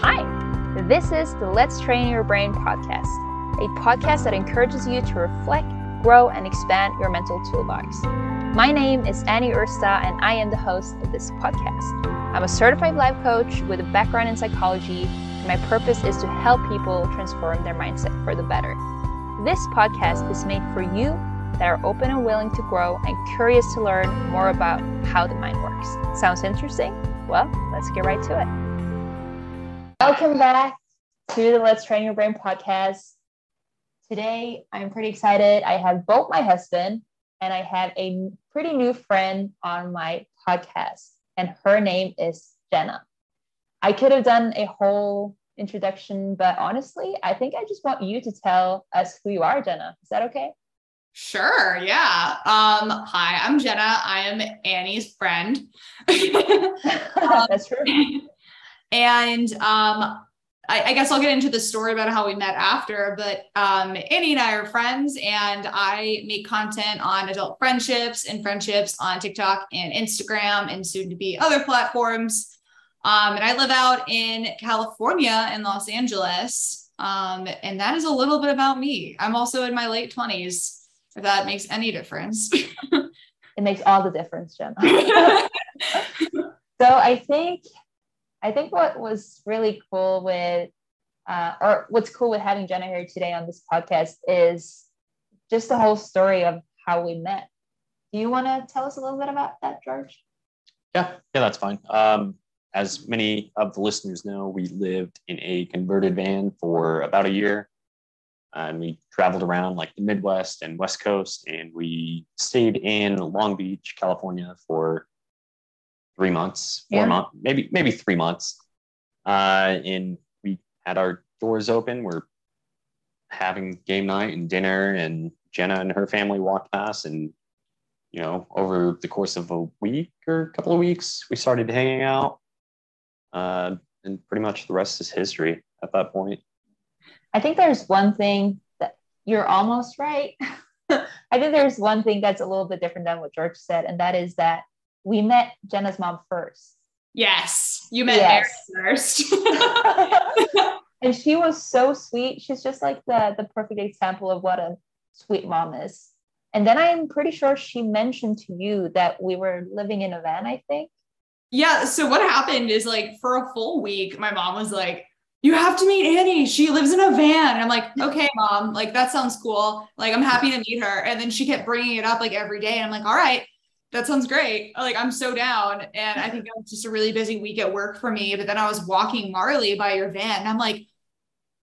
Hi, this is the Let's Train Your Brain podcast, a podcast that encourages you to reflect, grow, and expand your mental toolbox. My name is Annie Ursta, and I am the host of this podcast. I'm a certified life coach with a background in psychology, and my purpose is to help people transform their mindset for the better. This podcast is made for you that are open and willing to grow and curious to learn more about how the mind works. Sounds interesting? Well, let's get right to it. Welcome back to the Let's Train Your Brain podcast. Today, I'm pretty excited. I have both my husband and I have a pretty new friend on my podcast, and her name is Jenna. I could have done a whole introduction, but honestly, I think I just want you to tell us who you are, Jenna. Is that okay? Sure. Yeah. Um, hi, I'm Jenna. I am Annie's friend. That's true. And um, I, I, guess I'll get into the story about how we met after, but um, Annie and I are friends, and I make content on adult friendships and friendships on TikTok and Instagram and soon to be other platforms. Um, and I live out in California in Los Angeles. Um, and that is a little bit about me. I'm also in my late 20s, if that makes any difference. it makes all the difference, Jenna. so I think I think what was really cool with, uh, or what's cool with having Jenna here today on this podcast is just the whole story of how we met. Do you want to tell us a little bit about that, George? Yeah, yeah, that's fine. Um, as many of the listeners know, we lived in a converted van for about a year. And we traveled around like the Midwest and West Coast, and we stayed in Long Beach, California for three months, four yeah. months, maybe maybe three months. Uh, and we had our doors open. We're having game night and dinner, and Jenna and her family walked past, and you know, over the course of a week or a couple of weeks, we started hanging out. Uh, and pretty much the rest is history at that point. I think there's one thing that you're almost right. I think there's one thing that's a little bit different than what George said, and that is that we met Jenna's mom first. Yes, you met yes. first. and she was so sweet. She's just like the the perfect example of what a sweet mom is. And then I'm pretty sure she mentioned to you that we were living in a van, I think. Yeah. So what happened is like for a full week, my mom was like, you have to meet Annie. She lives in a van. And I'm like, okay, mom, like that sounds cool. Like I'm happy to meet her. And then she kept bringing it up like every day. And I'm like, all right that sounds great. Like I'm so down. And I think it was just a really busy week at work for me. But then I was walking Marley by your van and I'm like,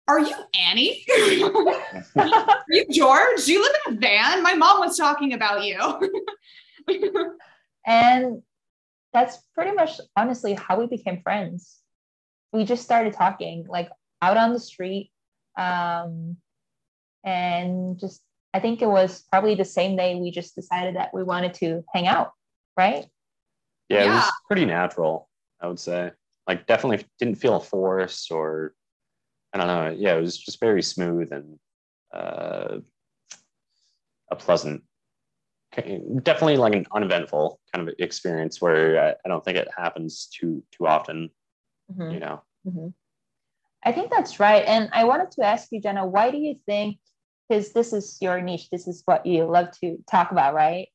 are you Annie? are you George? Do you live in a van? My mom was talking about you. and that's pretty much honestly how we became friends. We just started talking like out on the street. Um, and just I think it was probably the same day we just decided that we wanted to hang out, right? Yeah, yeah. it was pretty natural, I would say. Like definitely didn't feel forced or I don't know. Yeah, it was just very smooth and uh, a pleasant, definitely like an uneventful kind of experience where I, I don't think it happens too too often. Mm-hmm. You know. Mm-hmm. I think that's right. And I wanted to ask you, Jenna, why do you think because this is your niche, this is what you love to talk about, right?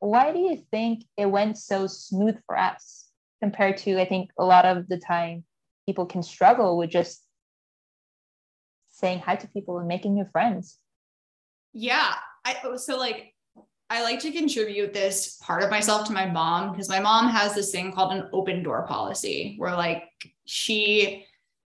Why do you think it went so smooth for us compared to, I think, a lot of the time people can struggle with just saying hi to people and making new friends? Yeah. I, so, like, I like to contribute this part of myself to my mom because my mom has this thing called an open door policy where, like, she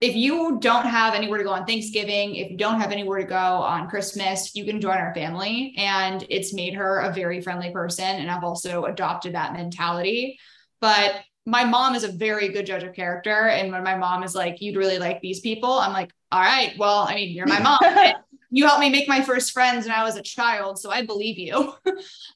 if you don't have anywhere to go on Thanksgiving, if you don't have anywhere to go on Christmas, you can join our family. And it's made her a very friendly person. And I've also adopted that mentality. But my mom is a very good judge of character. And when my mom is like, you'd really like these people, I'm like, all right, well, I mean, you're my mom. you helped me make my first friends when I was a child. So I believe you.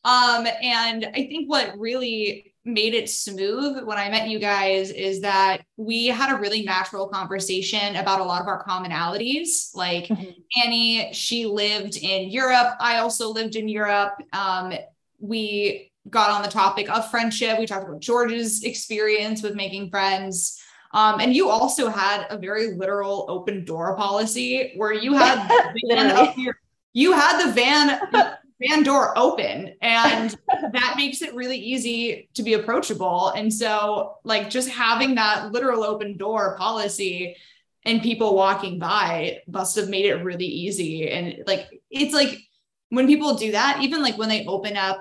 um, and I think what really made it smooth when I met you guys is that we had a really natural conversation about a lot of our commonalities. Like mm-hmm. Annie, she lived in Europe. I also lived in Europe. Um, we got on the topic of friendship. We talked about George's experience with making friends. Um, and you also had a very literal open door policy where you had the van your, you had the van van door open and that makes it really easy to be approachable. And so like just having that literal open door policy and people walking by must have made it really easy. And like it's like when people do that, even like when they open up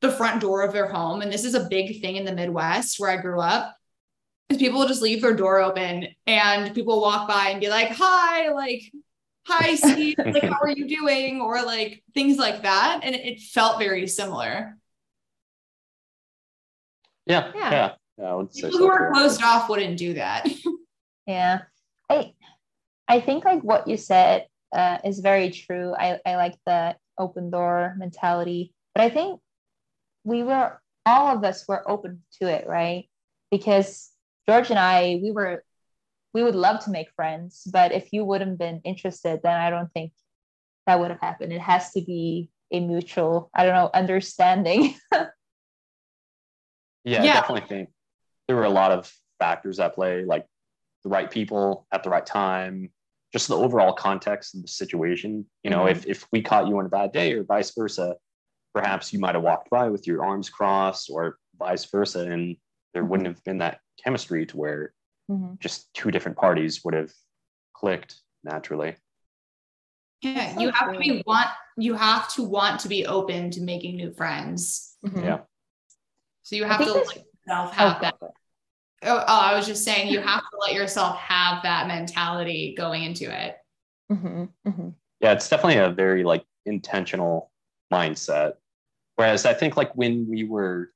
the front door of their home, and this is a big thing in the Midwest where I grew up, is people just leave their door open and people walk by and be like, hi, like, hi, Steve, like, how are you doing? Or like things like that. And it felt very similar. Yeah. Yeah. yeah. yeah people who are closed off wouldn't do that. yeah. I I think like what you said uh, is very true. I, I like the open door mentality, but I think we were all of us were open to it, right? Because George and I, we were we would love to make friends, but if you wouldn't been interested, then I don't think that would have happened. It has to be a mutual, I don't know, understanding. yeah, yeah, I definitely think there were a lot of factors at play, like the right people at the right time, just the overall context of the situation. You know, mm-hmm. if if we caught you on a bad day or vice versa, perhaps you might have walked by with your arms crossed or vice versa, and there wouldn't have been that chemistry to where mm-hmm. just two different parties would have clicked naturally. Yeah, you have to be want you have to want to be open to making new friends. Mm-hmm. Yeah. So you have to let yourself have oh, that Oh, oh, I was just saying you have to let yourself have that mentality going into it. Mm-hmm, mm-hmm. Yeah, it's definitely a very like intentional mindset. Whereas I think like when we were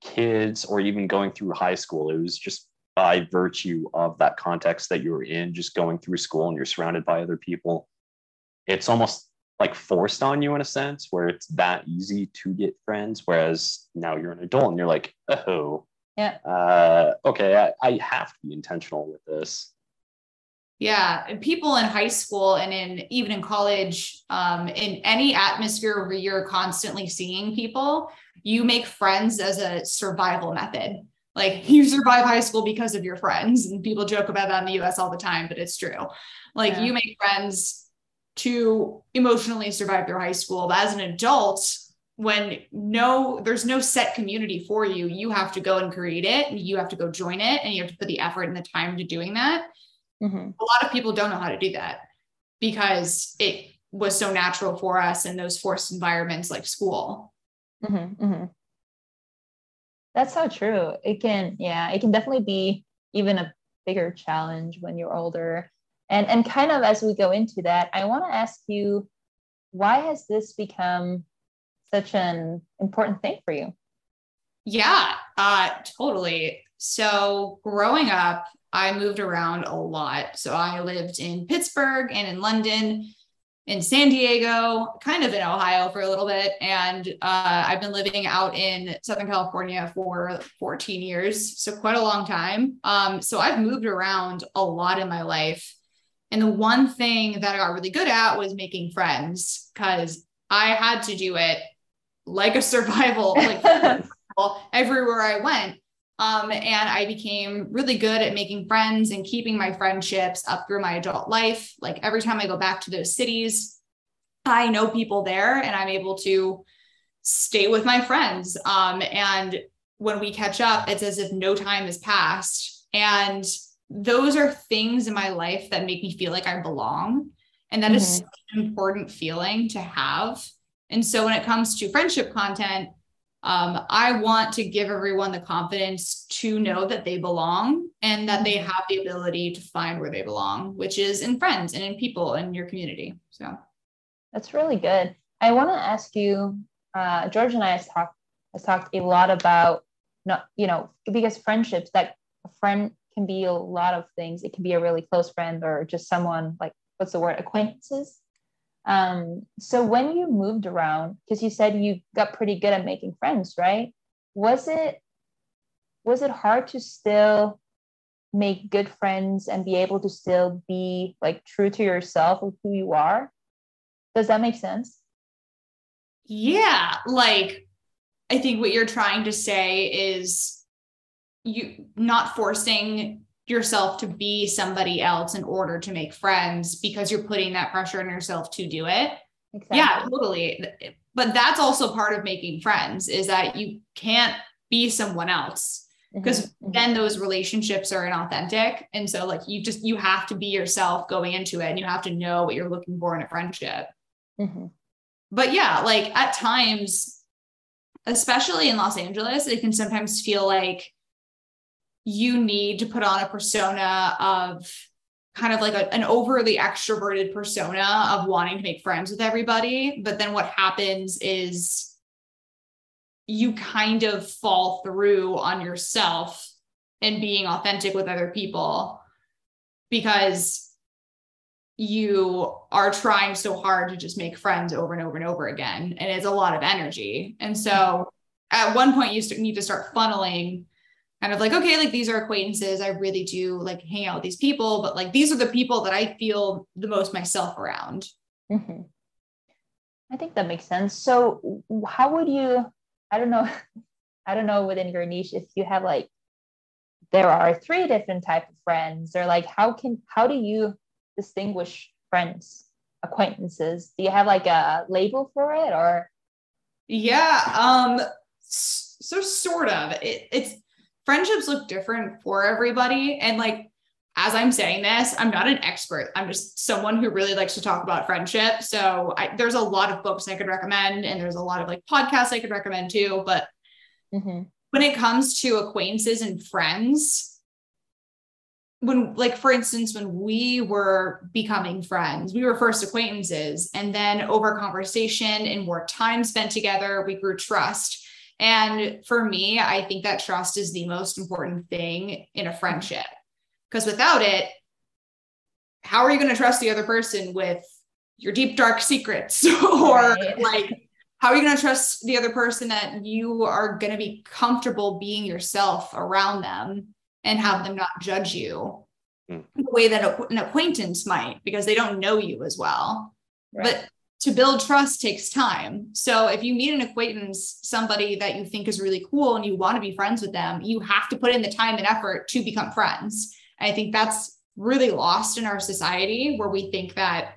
kids or even going through high school, it was just by virtue of that context that you were in, just going through school and you're surrounded by other people. It's almost like forced on you in a sense where it's that easy to get friends. Whereas now you're an adult and you're like, oh, yeah. Uh, okay, I, I have to be intentional with this. Yeah, and people in high school and in even in college, um, in any atmosphere where you're constantly seeing people, you make friends as a survival method. Like you survive high school because of your friends, and people joke about that in the U.S. all the time, but it's true. Like yeah. you make friends to emotionally survive your high school. But as an adult, when no there's no set community for you you have to go and create it and you have to go join it and you have to put the effort and the time to doing that mm-hmm. a lot of people don't know how to do that because it was so natural for us in those forced environments like school mm-hmm, mm-hmm. That's so true it can yeah it can definitely be even a bigger challenge when you're older and and kind of as we go into that i want to ask you why has this become such an important thing for you? Yeah, uh, totally. So growing up, I moved around a lot. So I lived in Pittsburgh and in London, in San Diego, kind of in Ohio for a little bit. And uh, I've been living out in Southern California for 14 years. So quite a long time. Um, so I've moved around a lot in my life. And the one thing that I got really good at was making friends because I had to do it like a survival, like everywhere I went. Um, and I became really good at making friends and keeping my friendships up through my adult life. Like every time I go back to those cities, I know people there and I'm able to stay with my friends. Um, and when we catch up, it's as if no time has passed. And those are things in my life that make me feel like I belong. And that mm-hmm. is an important feeling to have. And so when it comes to friendship content, um, I want to give everyone the confidence to know that they belong and that they have the ability to find where they belong, which is in friends and in people and your community. So that's really good. I want to ask you, uh, George and I have talked has talked a lot about not, you know, because friendships that a friend can be a lot of things. It can be a really close friend or just someone like what's the word acquaintances um, so when you moved around, because you said you got pretty good at making friends, right? Was it was it hard to still make good friends and be able to still be like true to yourself of who you are? Does that make sense? Yeah, like I think what you're trying to say is you not forcing yourself to be somebody else in order to make friends because you're putting that pressure on yourself to do it. Exactly. Yeah, totally. But that's also part of making friends is that you can't be someone else because mm-hmm. mm-hmm. then those relationships are inauthentic. And so like you just you have to be yourself going into it and you have to know what you're looking for in a friendship. Mm-hmm. But yeah, like at times, especially in Los Angeles, it can sometimes feel like you need to put on a persona of kind of like a, an overly extroverted persona of wanting to make friends with everybody. But then what happens is you kind of fall through on yourself and being authentic with other people because you are trying so hard to just make friends over and over and over again and it's a lot of energy and so at one point you need to start funneling kind of like, okay, like these are acquaintances. I really do like hang out with these people, but like these are the people that I feel the most myself around. Mm-hmm. I think that makes sense. So, how would you? I don't know. I don't know within your niche if you have like there are three different type of friends or like how can how do you distinguish friends acquaintances do you have like a label for it or yeah um so sort of it, it's friendships look different for everybody. And like, as I'm saying this, I'm not an expert. I'm just someone who really likes to talk about friendship. So I, there's a lot of books I could recommend, and there's a lot of like podcasts I could recommend too. But mm-hmm. when it comes to acquaintances and friends, when like for instance when we were becoming friends we were first acquaintances and then over conversation and more time spent together we grew trust and for me, I think that trust is the most important thing in a friendship because without it, how are you going to trust the other person with your deep, dark secrets? or right. like, how are you going to trust the other person that you are going to be comfortable being yourself around them and have them not judge you mm. the way that an acquaintance might because they don't know you as well? Right. But to build trust takes time. So if you meet an acquaintance, somebody that you think is really cool and you want to be friends with them, you have to put in the time and effort to become friends. And I think that's really lost in our society where we think that,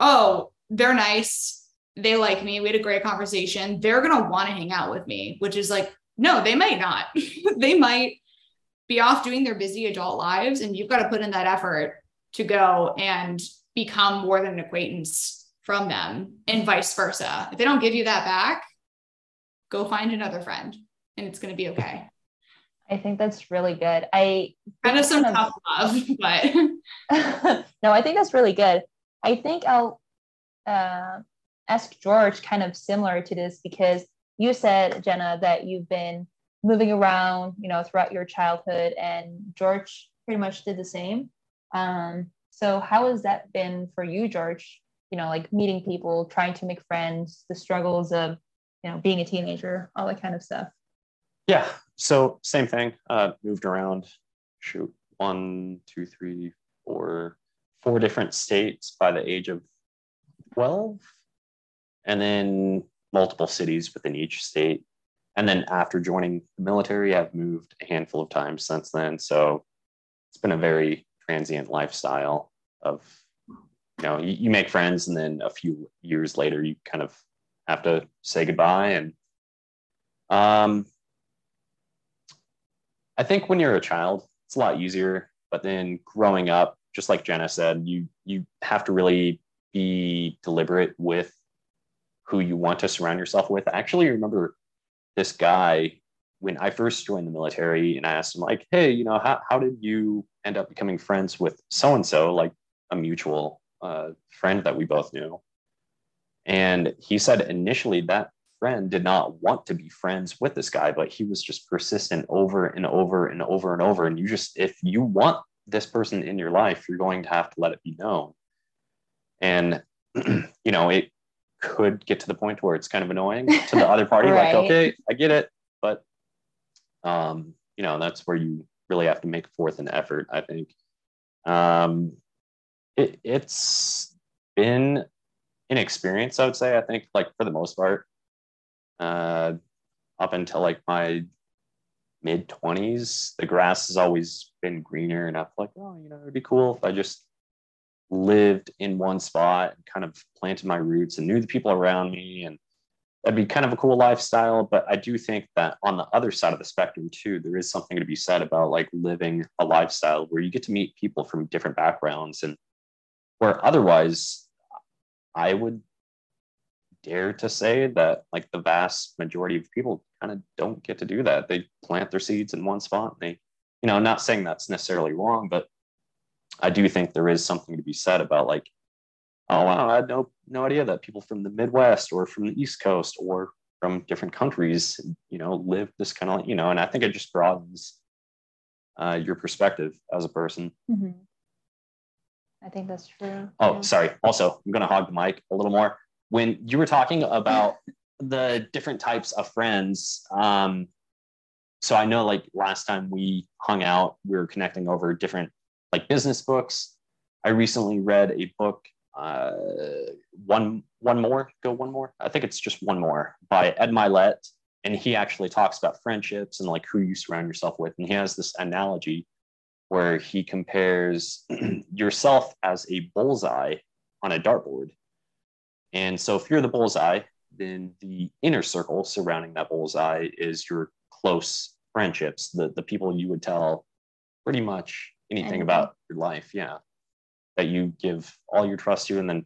oh, they're nice. They like me. We had a great conversation. They're going to want to hang out with me, which is like, no, they might not. they might be off doing their busy adult lives. And you've got to put in that effort to go and become more than an acquaintance from them and vice versa. If they don't give you that back, go find another friend and it's going to be okay. I think that's really good. I kind of some tough love, but no, I think that's really good. I think I'll uh, ask George kind of similar to this because you said, Jenna, that you've been moving around, you know, throughout your childhood, and George pretty much did the same. Um, so, how has that been for you, George? You know like meeting people trying to make friends the struggles of you know being a teenager all that kind of stuff. Yeah so same thing uh moved around shoot one two three four four different states by the age of 12 and then multiple cities within each state. And then after joining the military i've moved a handful of times since then. So it's been a very transient lifestyle of you know you, you make friends and then a few years later you kind of have to say goodbye. And um i think when you're a child it's a lot easier but then growing up just like jenna said you you have to really be deliberate with who you want to surround yourself with. I actually remember this guy when i first joined the military and i asked him like hey you know how, how did you end up becoming friends with so and so like a mutual uh, friend that we both knew. And he said initially that friend did not want to be friends with this guy, but he was just persistent over and over and over and over. And you just, if you want this person in your life, you're going to have to let it be known. And, you know, it could get to the point where it's kind of annoying to the other party, right. like, okay, I get it. But, um, you know, that's where you really have to make forth an effort, I think. Um, it, it's been an experience, I would say. I think, like for the most part, uh, up until like my mid 20s, the grass has always been greener. And I'm like, oh, you know, it'd be cool if I just lived in one spot and kind of planted my roots and knew the people around me. And that'd be kind of a cool lifestyle. But I do think that on the other side of the spectrum, too, there is something to be said about like living a lifestyle where you get to meet people from different backgrounds and where otherwise I would dare to say that like the vast majority of people kind of don't get to do that. They plant their seeds in one spot. and they, you know, not saying that's necessarily wrong, but I do think there is something to be said about like, oh wow, I had no no idea that people from the Midwest or from the East Coast or from different countries, you know, live this kind of, you know, and I think it just broadens uh, your perspective as a person. Mm-hmm. I think that's true. Oh, yeah. sorry. Also, I'm going to hog the mic a little more when you were talking about the different types of friends um, so i know like last time we hung out we were connecting over different like business books i recently read a book uh, one one more go one more i think it's just one more by ed mylett and he actually talks about friendships and like who you surround yourself with and he has this analogy where he compares yourself as a bullseye on a dartboard and so if you're the bullseye, then the inner circle surrounding that bullseye is your close friendships, the, the people you would tell pretty much anything about your life. Yeah. That you give all your trust to. And then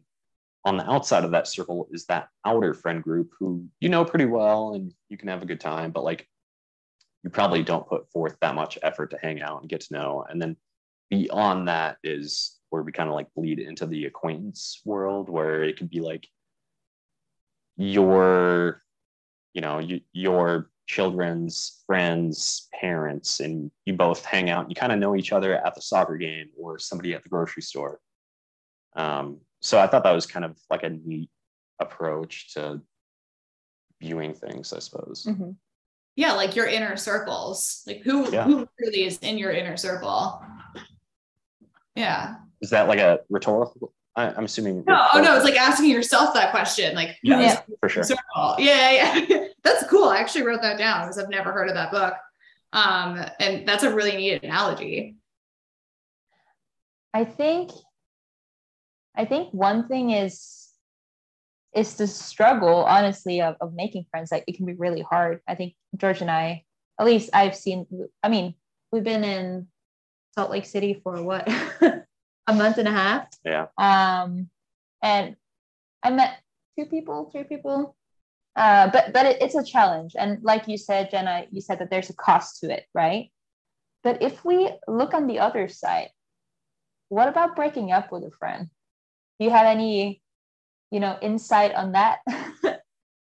on the outside of that circle is that outer friend group who you know pretty well and you can have a good time, but like you probably don't put forth that much effort to hang out and get to know. And then beyond that is where we kind of like bleed into the acquaintance world where it could be like your you know you, your children's friends parents and you both hang out you kind of know each other at the soccer game or somebody at the grocery store um, so i thought that was kind of like a neat approach to viewing things i suppose mm-hmm. Yeah like your inner circles like who yeah. who really is in your inner circle yeah is that like a rhetorical I, am assuming. No, oh no, it's like asking yourself that question, like yeah, yeah. for sure. Yeah, yeah, that's cool. I actually wrote that down because I've never heard of that book, um, and that's a really neat analogy. I think, I think one thing is, is the struggle, honestly, of, of making friends. Like it can be really hard. I think George and I, at least I've seen. I mean, we've been in Salt Lake City for what a month and a half. Yeah. Um, and I met two people, three people. Uh, but but it, it's a challenge, and like you said, Jenna, you said that there's a cost to it, right? But if we look on the other side, what about breaking up with a friend? Do you have any, you know, insight on that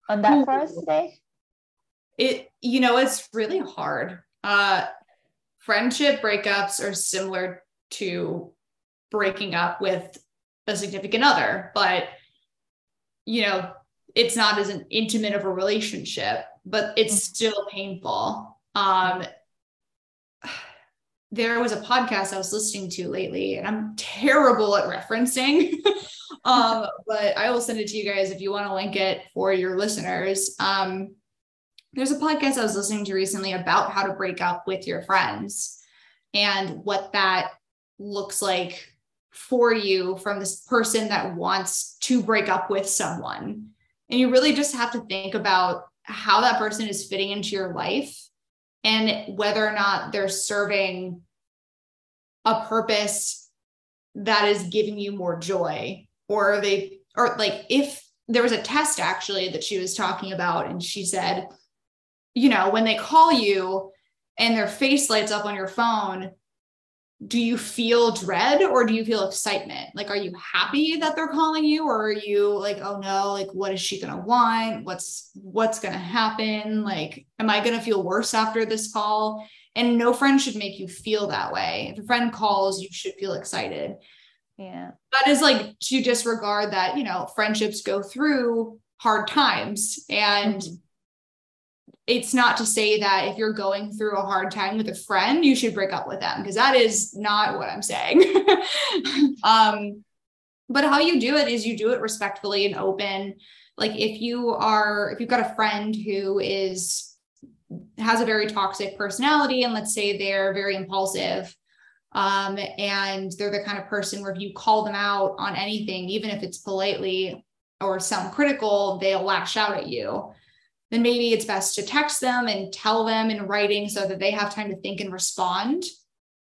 on that for us today? It you know it's really hard. Uh, friendship breakups are similar to breaking up with a significant other, but you know, it's not as an intimate of a relationship, but it's mm-hmm. still painful. Um, there was a podcast I was listening to lately, and I'm terrible at referencing, um, but I will send it to you guys if you want to link it for your listeners. Um, there's a podcast I was listening to recently about how to break up with your friends and what that looks like for you from this person that wants to break up with someone. And you really just have to think about how that person is fitting into your life and whether or not they're serving a purpose that is giving you more joy or are they or like if there was a test actually that she was talking about and she said you know when they call you and their face lights up on your phone do you feel dread or do you feel excitement? Like, are you happy that they're calling you, or are you like, oh no, like, what is she gonna want? What's what's gonna happen? Like, am I gonna feel worse after this call? And no friend should make you feel that way. If a friend calls, you should feel excited. Yeah. That is like to disregard that, you know, friendships go through hard times and mm-hmm it's not to say that if you're going through a hard time with a friend, you should break up with them because that is not what I'm saying. um, but how you do it is you do it respectfully and open. Like if you are, if you've got a friend who is has a very toxic personality and let's say they're very impulsive um, and they're the kind of person where if you call them out on anything even if it's politely or sound critical they'll lash out at you. Then maybe it's best to text them and tell them in writing so that they have time to think and respond.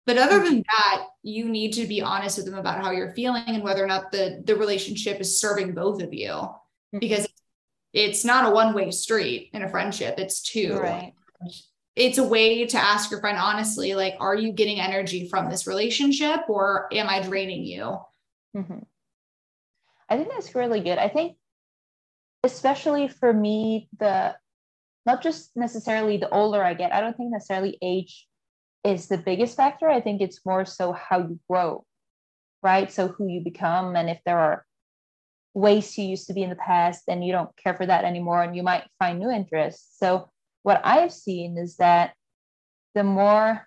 But other than that you need to be honest with them about how you're feeling and whether or not the the relationship is serving both of you. Mm-hmm. because it's not a one way street in a friendship it's two. Right it's a way to ask your friend honestly like are you getting energy from this relationship or am i draining you? Mm-hmm. i think that's really good. I think especially for me the not just necessarily the older i get i don't think necessarily age is the biggest factor. I think it's more so how you grow right? So who you become and if there are ways you used to be in the past and you don't care for that anymore and you might find new interests. So what I've seen is that the more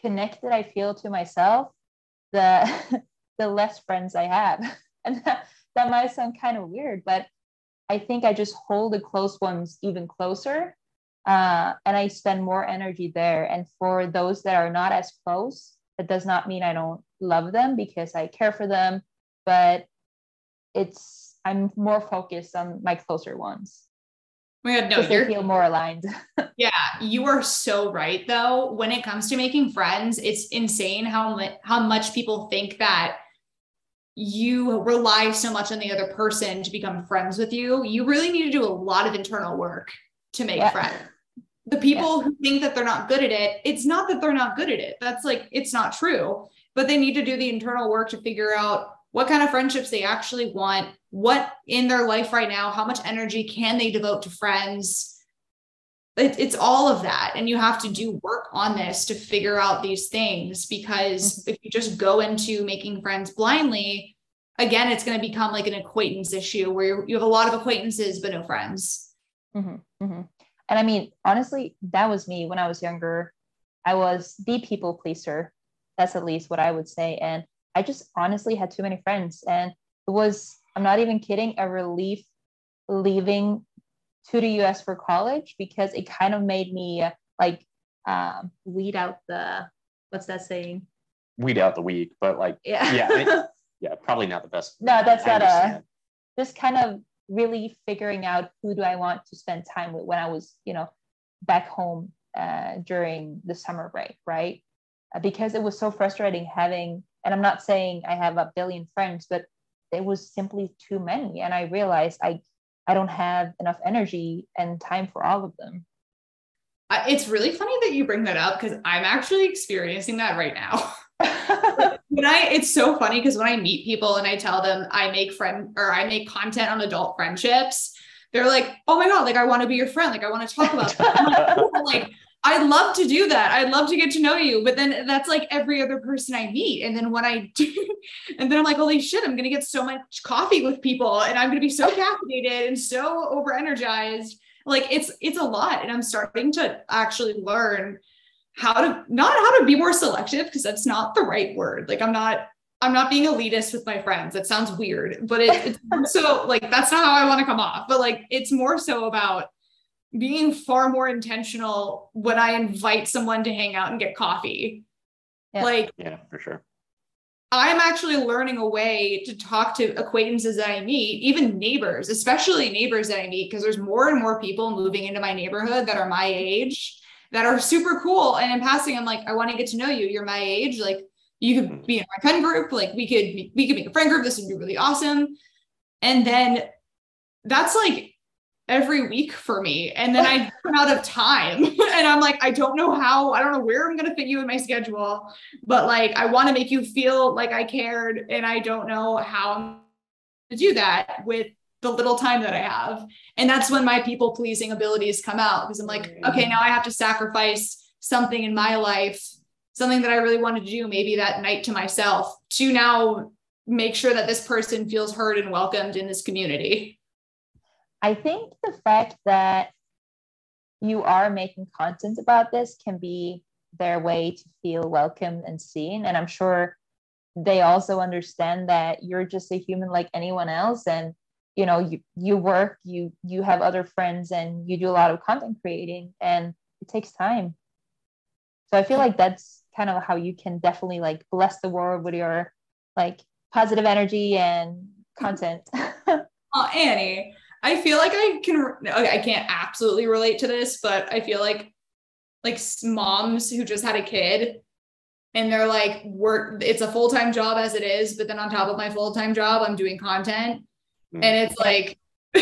connected I feel to myself, the the less friends I have. And that, that might sound kind of weird, but I think I just hold the close ones even closer. Uh, and I spend more energy there. And for those that are not as close, that does not mean I don't love them because I care for them, but it's I'm more focused on my closer ones. Oh my God, no, you feel more aligned. yeah, you are so right. Though, when it comes to making friends, it's insane how much how much people think that you rely so much on the other person to become friends with you. You really need to do a lot of internal work to make yeah. friends. The people yeah. who think that they're not good at it, it's not that they're not good at it. That's like it's not true. But they need to do the internal work to figure out what kind of friendships they actually want, what in their life right now, how much energy can they devote to friends. It, it's all of that. And you have to do work on this to figure out these things because mm-hmm. if you just go into making friends blindly, again, it's going to become like an acquaintance issue where you have a lot of acquaintances, but no friends. Mm-hmm, mm-hmm. And I mean, honestly, that was me when I was younger. I was the people pleaser. That's at least what I would say. And I just honestly had too many friends. And it was, I'm not even kidding, a relief leaving to the US for college because it kind of made me like um, weed out the, what's that saying? Weed out the weak, but like, yeah, yeah, it, yeah, probably not the best. No, that's not a, just kind of really figuring out who do I want to spend time with when I was, you know, back home uh, during the summer break, right? Uh, because it was so frustrating having and i'm not saying i have a billion friends but there was simply too many and i realized i i don't have enough energy and time for all of them it's really funny that you bring that up because i'm actually experiencing that right now when i it's so funny because when i meet people and i tell them i make friend or i make content on adult friendships they're like oh my god like i want to be your friend like i want to talk about that. like oh I'd love to do that. I'd love to get to know you. But then that's like every other person I meet. And then when I do, and then I'm like, holy shit, I'm going to get so much coffee with people and I'm going to be so caffeinated and so over energized. Like it's, it's a lot. And I'm starting to actually learn how to, not how to be more selective because that's not the right word. Like I'm not, I'm not being elitist with my friends. That sounds weird, but it, it's so like, that's not how I want to come off. But like, it's more so about, being far more intentional when I invite someone to hang out and get coffee. Yeah. Like, yeah, for sure. I'm actually learning a way to talk to acquaintances that I meet, even neighbors, especially neighbors that I meet, because there's more and more people moving into my neighborhood that are my age that are super cool. And in passing, I'm like, I want to get to know you. You're my age. Like, you could mm-hmm. be in my friend group. Like, we could we could make a friend group. This would be really awesome. And then that's like every week for me. And then I run out of time. and I'm like, I don't know how, I don't know where I'm going to fit you in my schedule, but like, I want to make you feel like I cared. And I don't know how to do that with the little time that I have. And that's when my people pleasing abilities come out because I'm like, okay, now I have to sacrifice something in my life, something that I really wanted to do, maybe that night to myself, to now make sure that this person feels heard and welcomed in this community. I think the fact that you are making content about this can be their way to feel welcome and seen. And I'm sure they also understand that you're just a human like anyone else. And you know you you work you you have other friends and you do a lot of content creating and it takes time so i feel like that's kind of how you can definitely like bless the world with your like positive energy and content oh annie i feel like i can okay, i can't absolutely relate to this but i feel like like moms who just had a kid and they're like work it's a full-time job as it is but then on top of my full-time job i'm doing content. Mm. and it's like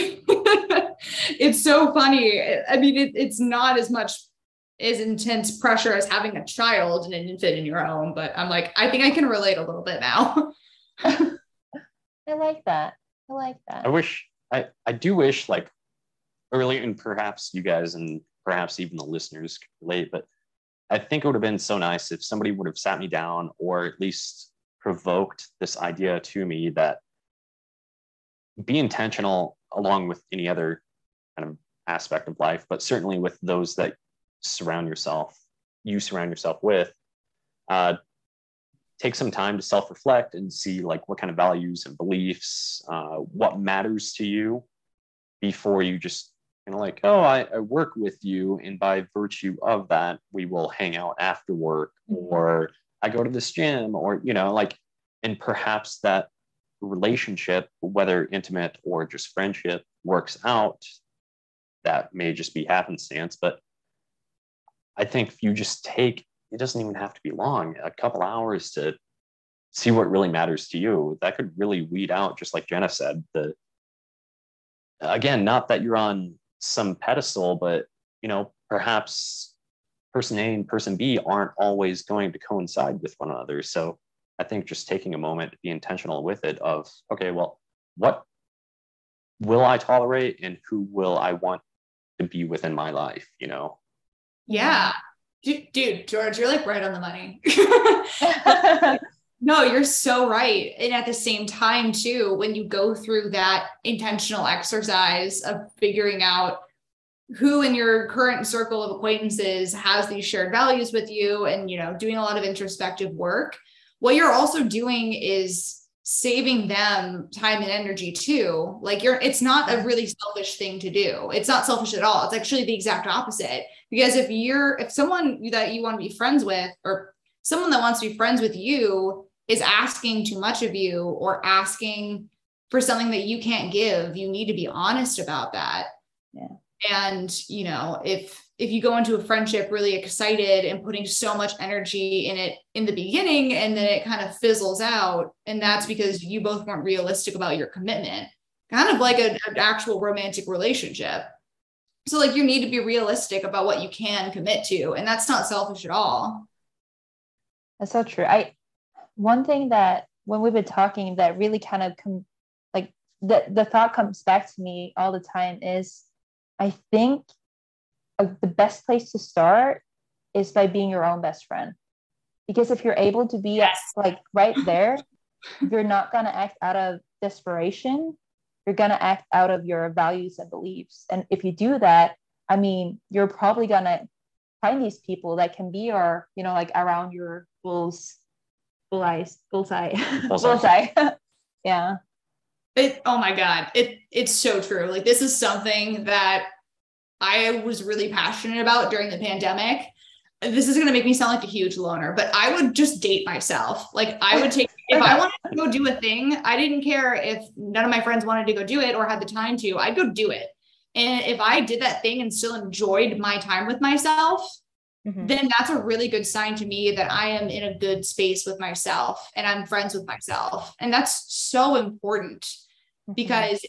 it's so funny. I mean it, it's not as much as intense pressure as having a child and an infant in your home but i'm like i think i can relate a little bit now. I like that. I like that. I wish i i do wish like early and perhaps you guys and perhaps even the listeners can relate but I think it would have been so nice if somebody would have sat me down or at least provoked this idea to me that be intentional along with any other kind of aspect of life, but certainly with those that surround yourself, you surround yourself with. Uh, take some time to self-reflect and see like what kind of values and beliefs, uh, what matters to you before you just and like, oh, I, I, work with you, and by virtue of that, we will hang out after work, mm-hmm. or I go to this gym, or you know, like, and perhaps that relationship, whether intimate or just friendship, works out. That may just be happenstance, but I think if you just take, it doesn't even have to be long, a couple hours to see what really matters to you, that could really weed out, just like Jenna said, the again, not that you're on some pedestal, but you know, perhaps person A and person B aren't always going to coincide with one another. So I think just taking a moment to be intentional with it of, okay, well, what will I tolerate and who will I want to be within my life, you know? Yeah. Dude, dude George, you're like right on the money. no, you're so right. And at the same time, too, when you go through that intentional exercise of figuring out who in your current circle of acquaintances has these shared values with you and you know doing a lot of introspective work what you're also doing is saving them time and energy too. Like you're it's not a really selfish thing to do. It's not selfish at all. It's actually the exact opposite. Because if you're if someone that you want to be friends with or someone that wants to be friends with you is asking too much of you or asking for something that you can't give, you need to be honest about that. Yeah. And, you know, if if you go into a friendship really excited and putting so much energy in it in the beginning and then it kind of fizzles out and that's because you both weren't realistic about your commitment kind of like a, an actual romantic relationship. So like you need to be realistic about what you can commit to and that's not selfish at all. That's so true. I one thing that when we've been talking that really kind of com- like the, the thought comes back to me all the time is I think uh, the best place to start is by being your own best friend. Because if you're able to be yes. like right there, you're not going to act out of desperation. You're going to act out of your values and beliefs. And if you do that, I mean, you're probably going to find these people that can be your, you know, like around your bull's goals bullseye, bullseye, bullseye. yeah. It, oh my God. It, it's so true. Like this is something that I was really passionate about during the pandemic. This is going to make me sound like a huge loner, but I would just date myself. Like I would take, if I wanted to go do a thing, I didn't care if none of my friends wanted to go do it or had the time to, I'd go do it. And if I did that thing and still enjoyed my time with myself, mm-hmm. then that's a really good sign to me that I am in a good space with myself and I'm friends with myself. And that's so important mm-hmm. because,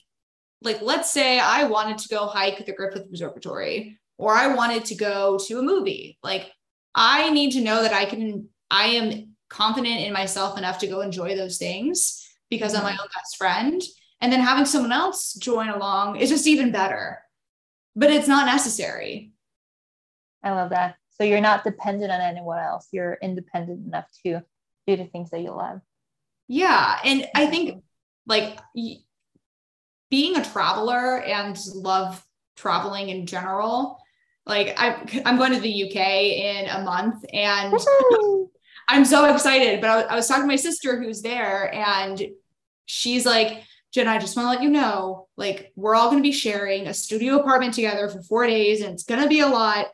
like, let's say I wanted to go hike the Griffith Observatory or I wanted to go to a movie. Like, I need to know that I can, I am confident in myself enough to go enjoy those things because mm-hmm. I'm my own best friend. And then having someone else join along is just even better, but it's not necessary. I love that. So you're not dependent on anyone else. You're independent enough to do the things that you love. Yeah. And I think like being a traveler and love traveling in general, like I, I'm going to the UK in a month and I'm so excited. But I, I was talking to my sister who's there and she's like, Jen, I just want to let you know, like, we're all going to be sharing a studio apartment together for four days, and it's going to be a lot.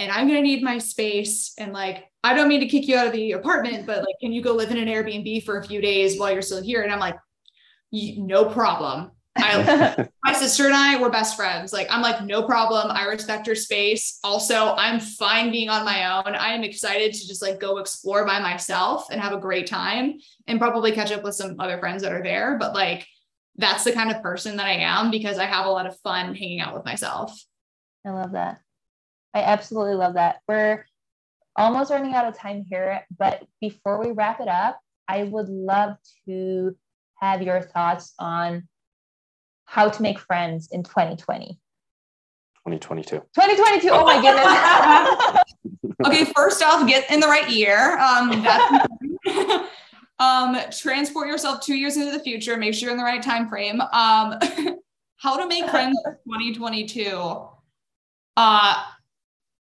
And I'm going to need my space. And like, I don't mean to kick you out of the apartment, but like, can you go live in an Airbnb for a few days while you're still here? And I'm like, no problem. I, my sister and I were best friends. Like, I'm like, no problem. I respect your space. Also, I'm fine being on my own. I am excited to just like go explore by myself and have a great time and probably catch up with some other friends that are there. But like, that's the kind of person that I am because I have a lot of fun hanging out with myself. I love that. I absolutely love that. We're almost running out of time here, but before we wrap it up, I would love to have your thoughts on how to make friends in 2020. 2022. 2022. Oh my goodness. okay, first off, get in the right year. Um, um, transport yourself two years into the future. Make sure you're in the right time frame. Um, how to make friends in 2022. Uh,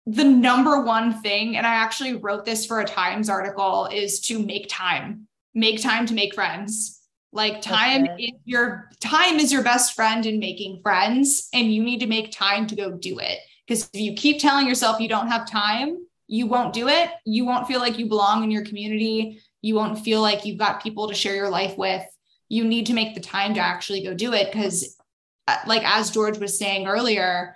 the number one thing, and I actually wrote this for a Times article, is to make time. Make time to make friends like time is your time is your best friend in making friends and you need to make time to go do it. Because if you keep telling yourself you don't have time, you won't do it. You won't feel like you belong in your community. You won't feel like you've got people to share your life with. You need to make the time to actually go do it because uh, like as George was saying earlier,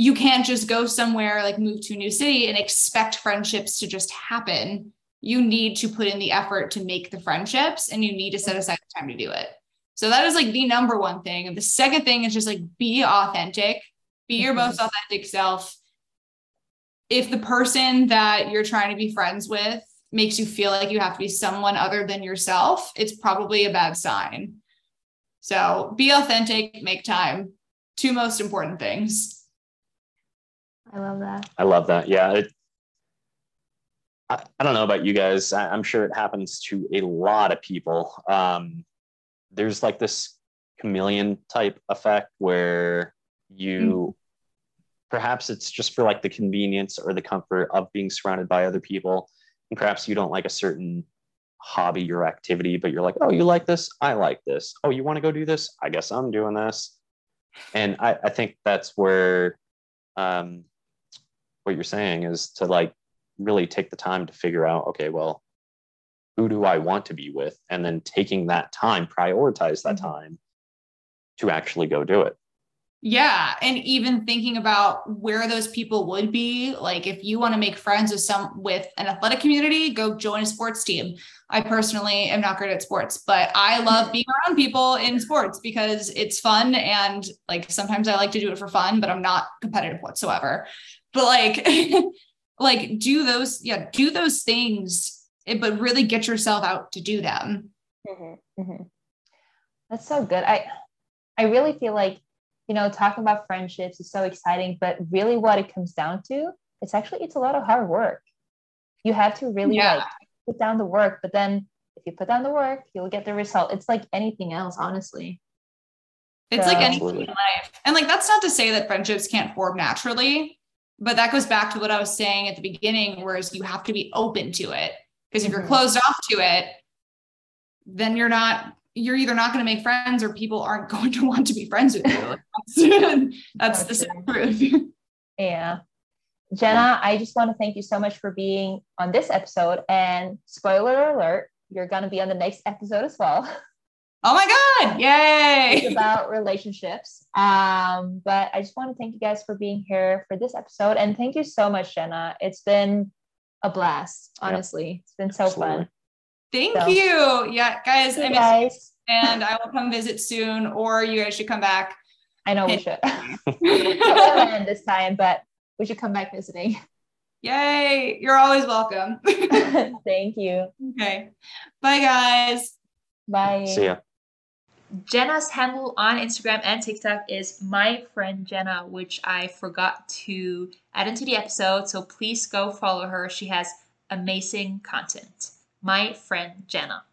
you can't just go somewhere like move to a new city and expect friendships to just happen you need to put in the effort to make the friendships and you need to set aside the time to do it. So that is like the number one thing. And the second thing is just like be authentic, be your mm-hmm. most authentic self. If the person that you're trying to be friends with makes you feel like you have to be someone other than yourself, it's probably a bad sign. So be authentic, make time. Two most important things. I love that. I love that. Yeah. It, I, I don't know about you guys. I, am sure it happens to a lot of people. Um, there's like this chameleon type effect where you mm. perhaps it's just for like the convenience or the comfort of being surrounded by other people. And perhaps you don't like a certain hobby or activity, but you're like, oh, you like this? I like this. Oh, you want to go do this? I guess I'm doing this. And I, I think that's where um, what you're saying is to like really take the time to figure out okay well who do i want to be with? And then taking that time prioritize that mm-hmm. time to actually go do it. Yeah and even thinking about where those people would be like if you want to make friends with some with an athletic community go join a sports team. I personally am not great at sports but i love being around people in sports because it's fun and like sometimes i like to do it for fun but i'm not competitive whatsoever but like like do those yeah do those things eh, but really get yourself out to do them. Mm-hmm, mm-hmm. that's so good. I i really feel like you know talking about friendships is so exciting but really what it comes down to it's actually it's a lot of hard work. You have to really yeah. like put down the work but then if you put down the work you'll get the result. It's like anything else honestly. It's so, like anything in life. And like that's not to say that friendships can't form naturally but that goes back to what I was saying at the beginning, whereas you have to be open to it. Because if you're mm-hmm. closed off to it, then you're not, you're either not going to make friends or people aren't going to want to be friends with you. that's, that's the truth. Yeah. Jenna, I just want to thank you so much for being on this episode. And spoiler alert, you're going to be on the next episode as well. Oh my God. Yay. It's about relationships. Um, but I just want to thank you guys for being here for this episode. And thank you so much, Jenna. It's been a blast, honestly. Yep. It's been so Absolutely. fun. Thank so. you. Yeah, guys, I miss guys. and I will come visit soon, or you guys should come back. I know we should. this time, but we should come back visiting. Yay. You're always welcome. Thank you. Okay. Bye, guys. Bye. See ya. Jenna's handle on Instagram and TikTok is my friend Jenna, which I forgot to add into the episode. So please go follow her. She has amazing content. My friend Jenna.